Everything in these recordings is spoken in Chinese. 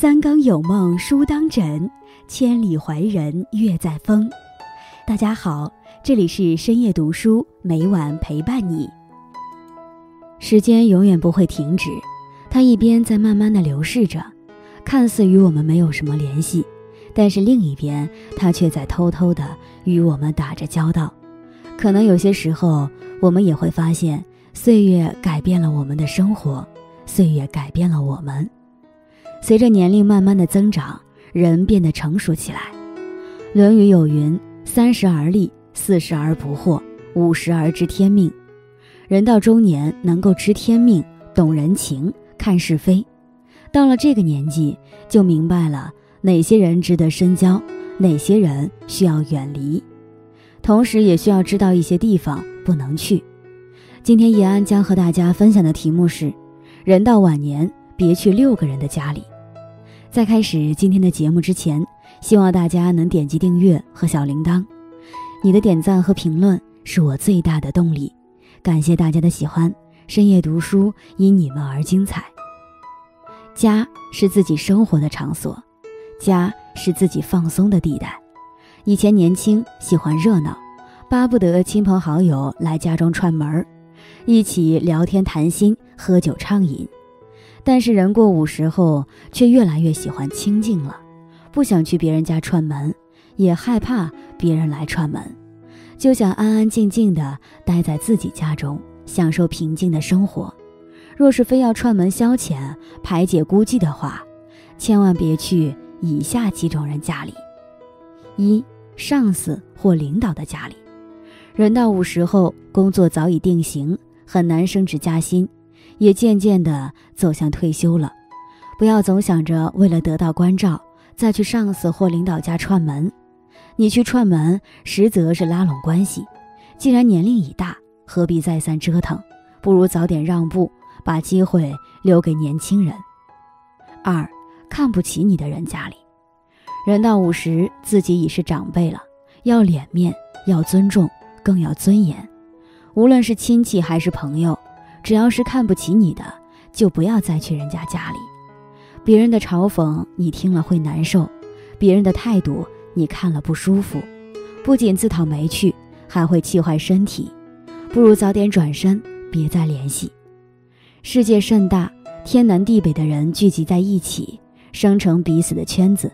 三更有梦书当枕，千里怀人月在风。大家好，这里是深夜读书，每晚陪伴你。时间永远不会停止，它一边在慢慢的流逝着，看似与我们没有什么联系，但是另一边，它却在偷偷的与我们打着交道。可能有些时候，我们也会发现，岁月改变了我们的生活，岁月改变了我们。随着年龄慢慢的增长，人变得成熟起来。《论语》有云：“三十而立，四十而不惑，五十而知天命。”人到中年，能够知天命、懂人情、看是非。到了这个年纪，就明白了哪些人值得深交，哪些人需要远离，同时也需要知道一些地方不能去。今天叶安将和大家分享的题目是：人到晚年。别去六个人的家里。在开始今天的节目之前，希望大家能点击订阅和小铃铛。你的点赞和评论是我最大的动力。感谢大家的喜欢，深夜读书因你们而精彩。家是自己生活的场所，家是自己放松的地带。以前年轻喜欢热闹，巴不得亲朋好友来家中串门儿，一起聊天谈心，喝酒畅饮。但是人过五十后，却越来越喜欢清静了，不想去别人家串门，也害怕别人来串门，就想安安静静的待在自己家中，享受平静的生活。若是非要串门消遣、排解孤寂的话，千万别去以下几种人家里：一、上司或领导的家里。人到五十后，工作早已定型，很难升职加薪。也渐渐地走向退休了，不要总想着为了得到关照再去上司或领导家串门。你去串门，实则是拉拢关系。既然年龄已大，何必再三折腾？不如早点让步，把机会留给年轻人。二，看不起你的人家里，人到五十，自己已是长辈了，要脸面，要尊重，更要尊严。无论是亲戚还是朋友。只要是看不起你的，就不要再去人家家里。别人的嘲讽你听了会难受，别人的态度你看了不舒服，不仅自讨没趣，还会气坏身体。不如早点转身，别再联系。世界甚大，天南地北的人聚集在一起，生成彼此的圈子。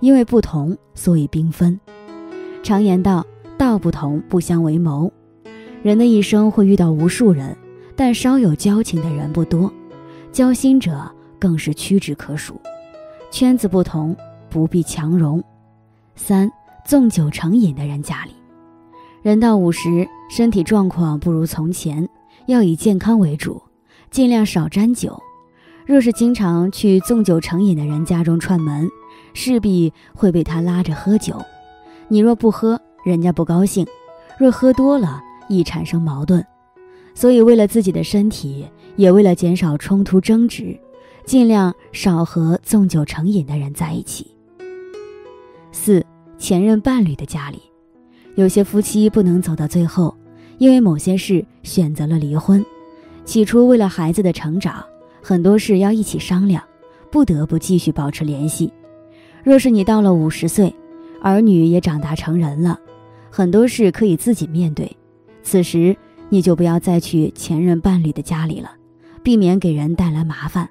因为不同，所以缤纷。常言道：“道不同，不相为谋。”人的一生会遇到无数人。但稍有交情的人不多，交心者更是屈指可数。圈子不同，不必强融。三，纵酒成瘾的人家里，人到五十，身体状况不如从前，要以健康为主，尽量少沾酒。若是经常去纵酒成瘾的人家中串门，势必会被他拉着喝酒。你若不喝，人家不高兴；若喝多了，易产生矛盾。所以，为了自己的身体，也为了减少冲突争执，尽量少和纵酒成瘾的人在一起。四，前任伴侣的家里，有些夫妻不能走到最后，因为某些事选择了离婚。起初，为了孩子的成长，很多事要一起商量，不得不继续保持联系。若是你到了五十岁，儿女也长大成人了，很多事可以自己面对，此时。你就不要再去前任伴侣的家里了，避免给人带来麻烦。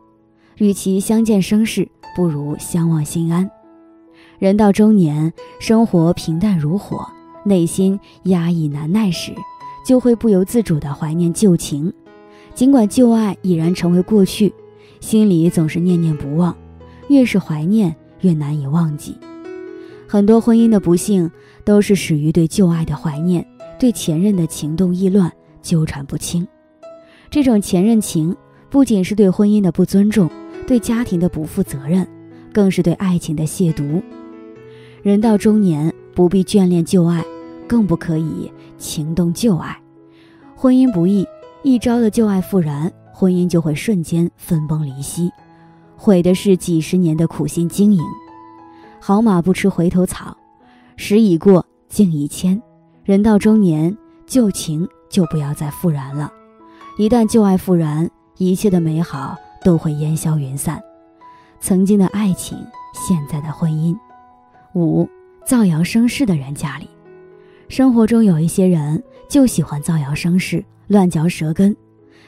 与其相见生事，不如相忘心安。人到中年，生活平淡如火，内心压抑难耐时，就会不由自主地怀念旧情。尽管旧爱已然成为过去，心里总是念念不忘。越是怀念，越难以忘记。很多婚姻的不幸，都是始于对旧爱的怀念，对前任的情动意乱。纠缠不清，这种前任情不仅是对婚姻的不尊重，对家庭的不负责任，更是对爱情的亵渎。人到中年，不必眷恋旧爱，更不可以情动旧爱。婚姻不易，一朝的旧爱复燃，婚姻就会瞬间分崩离析，毁的是几十年的苦心经营。好马不吃回头草，时已过，境已迁。人到中年，旧情。就不要再复燃了，一旦旧爱复燃，一切的美好都会烟消云散。曾经的爱情，现在的婚姻。五，造谣生事的人家里，生活中有一些人就喜欢造谣生事，乱嚼舌根，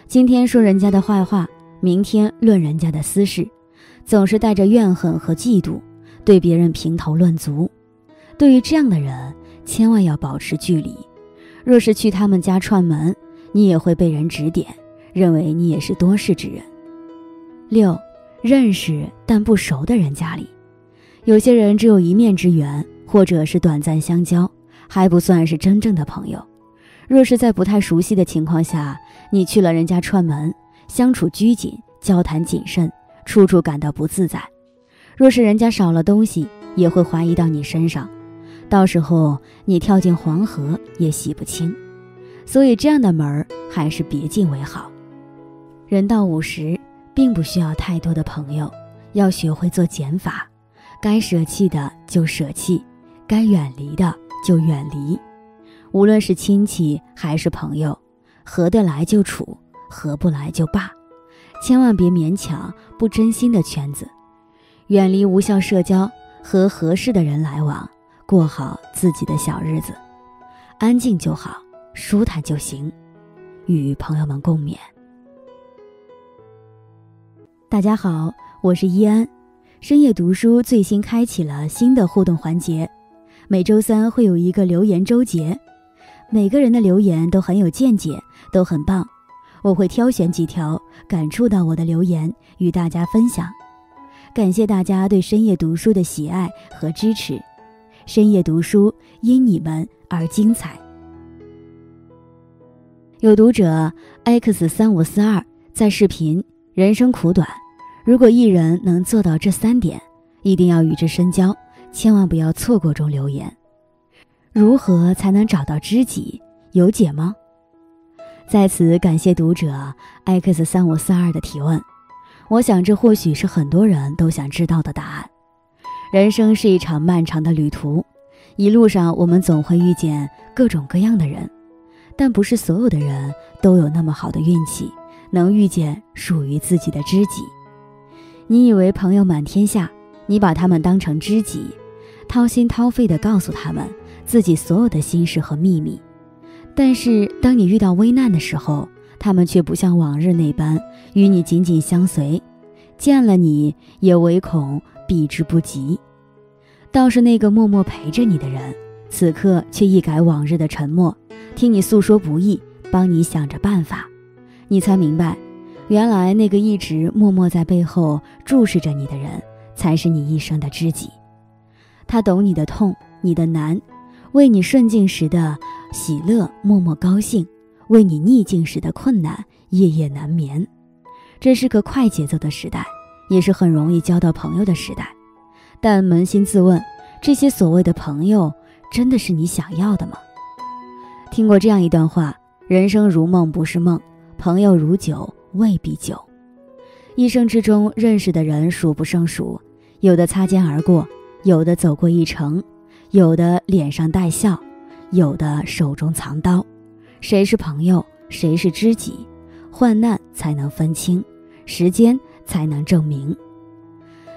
今天说人家的坏话，明天论人家的私事，总是带着怨恨和嫉妒，对别人评头论足。对于这样的人，千万要保持距离。若是去他们家串门，你也会被人指点，认为你也是多事之人。六。认识但不熟的人家里，有些人只有一面之缘，或者是短暂相交，还不算是真正的朋友。若是在不太熟悉的情况下，你去了人家串门，相处拘谨，交谈谨慎，处处感到不自在。若是人家少了东西，也会怀疑到你身上，到时候你跳进黄河也洗不清。所以这样的门儿还是别进为好。人到五十。并不需要太多的朋友，要学会做减法，该舍弃的就舍弃，该远离的就远离。无论是亲戚还是朋友，合得来就处，合不来就罢，千万别勉强不真心的圈子。远离无效社交，和合适的人来往，过好自己的小日子，安静就好，舒坦就行。与朋友们共勉。大家好，我是依安。深夜读书最新开启了新的互动环节，每周三会有一个留言周结。每个人的留言都很有见解，都很棒。我会挑选几条感触到我的留言与大家分享。感谢大家对深夜读书的喜爱和支持。深夜读书因你们而精彩。有读者 x 三五四二在视频：人生苦短。如果一人能做到这三点，一定要与之深交，千万不要错过。中留言，如何才能找到知己？有解吗？在此感谢读者 x 三五四二的提问。我想这或许是很多人都想知道的答案。人生是一场漫长的旅途，一路上我们总会遇见各种各样的人，但不是所有的人都有那么好的运气，能遇见属于自己的知己。你以为朋友满天下，你把他们当成知己，掏心掏肺地告诉他们自己所有的心事和秘密。但是当你遇到危难的时候，他们却不像往日那般与你紧紧相随，见了你也唯恐避之不及。倒是那个默默陪着你的人，此刻却一改往日的沉默，听你诉说不易，帮你想着办法，你才明白。原来那个一直默默在背后注视着你的人，才是你一生的知己。他懂你的痛，你的难，为你顺境时的喜乐默默高兴，为你逆境时的困难夜夜难眠。这是个快节奏的时代，也是很容易交到朋友的时代。但扪心自问，这些所谓的朋友，真的是你想要的吗？听过这样一段话：人生如梦，不是梦；朋友如酒。未必酒，一生之中认识的人数不胜数，有的擦肩而过，有的走过一程，有的脸上带笑，有的手中藏刀。谁是朋友，谁是知己，患难才能分清，时间才能证明。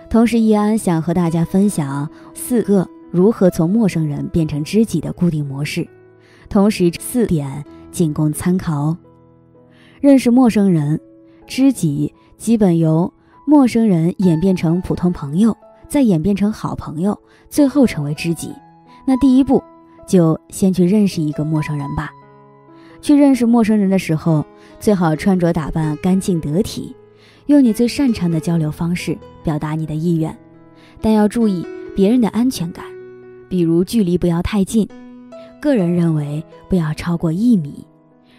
同时，易安想和大家分享四个如何从陌生人变成知己的固定模式，同时四点仅供参考哦。认识陌生人。知己基本由陌生人演变成普通朋友，再演变成好朋友，最后成为知己。那第一步，就先去认识一个陌生人吧。去认识陌生人的时候，最好穿着打扮干净得体，用你最擅长的交流方式表达你的意愿，但要注意别人的安全感，比如距离不要太近，个人认为不要超过一米，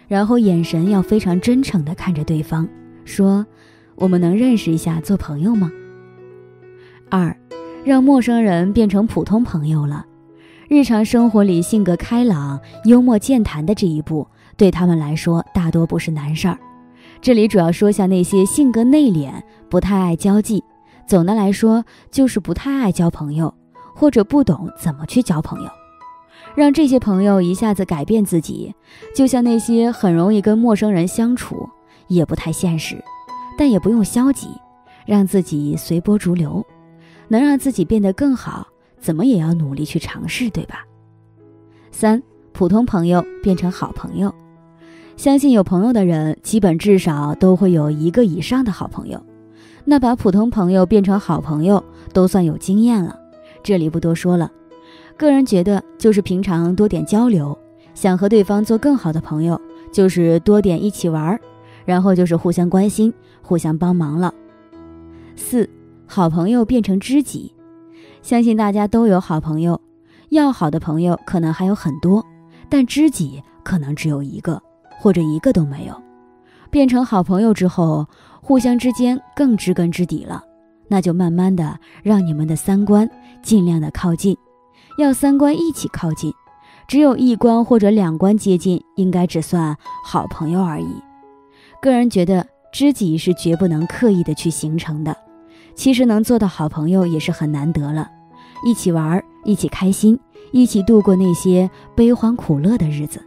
然后眼神要非常真诚地看着对方。说，我们能认识一下，做朋友吗？二，让陌生人变成普通朋友了。日常生活里性格开朗、幽默健谈的这一步，对他们来说大多不是难事儿。这里主要说下那些性格内敛、不太爱交际，总的来说就是不太爱交朋友，或者不懂怎么去交朋友。让这些朋友一下子改变自己，就像那些很容易跟陌生人相处。也不太现实，但也不用消极，让自己随波逐流，能让自己变得更好，怎么也要努力去尝试，对吧？三，普通朋友变成好朋友。相信有朋友的人，基本至少都会有一个以上的好朋友。那把普通朋友变成好朋友，都算有经验了。这里不多说了。个人觉得，就是平常多点交流，想和对方做更好的朋友，就是多点一起玩儿，然后就是互相关心、互相帮忙了。四，好朋友变成知己。相信大家都有好朋友，要好的朋友可能还有很多，但知己可能只有一个。或者一个都没有，变成好朋友之后，互相之间更知根知底了，那就慢慢的让你们的三观尽量的靠近，要三观一起靠近，只有一关或者两关接近，应该只算好朋友而已。个人觉得，知己是绝不能刻意的去形成的，其实能做到好朋友也是很难得了，一起玩，一起开心，一起度过那些悲欢苦乐的日子。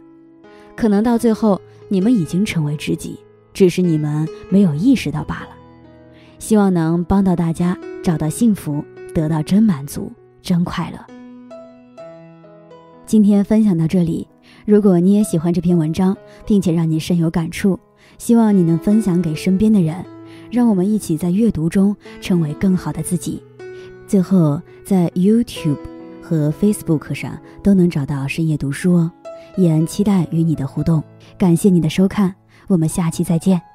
可能到最后，你们已经成为知己，只是你们没有意识到罢了。希望能帮到大家找到幸福，得到真满足、真快乐。今天分享到这里，如果你也喜欢这篇文章，并且让你深有感触，希望你能分享给身边的人，让我们一起在阅读中成为更好的自己。最后，在 YouTube 和 Facebook 上都能找到深夜读书哦。也期待与你的互动，感谢你的收看，我们下期再见。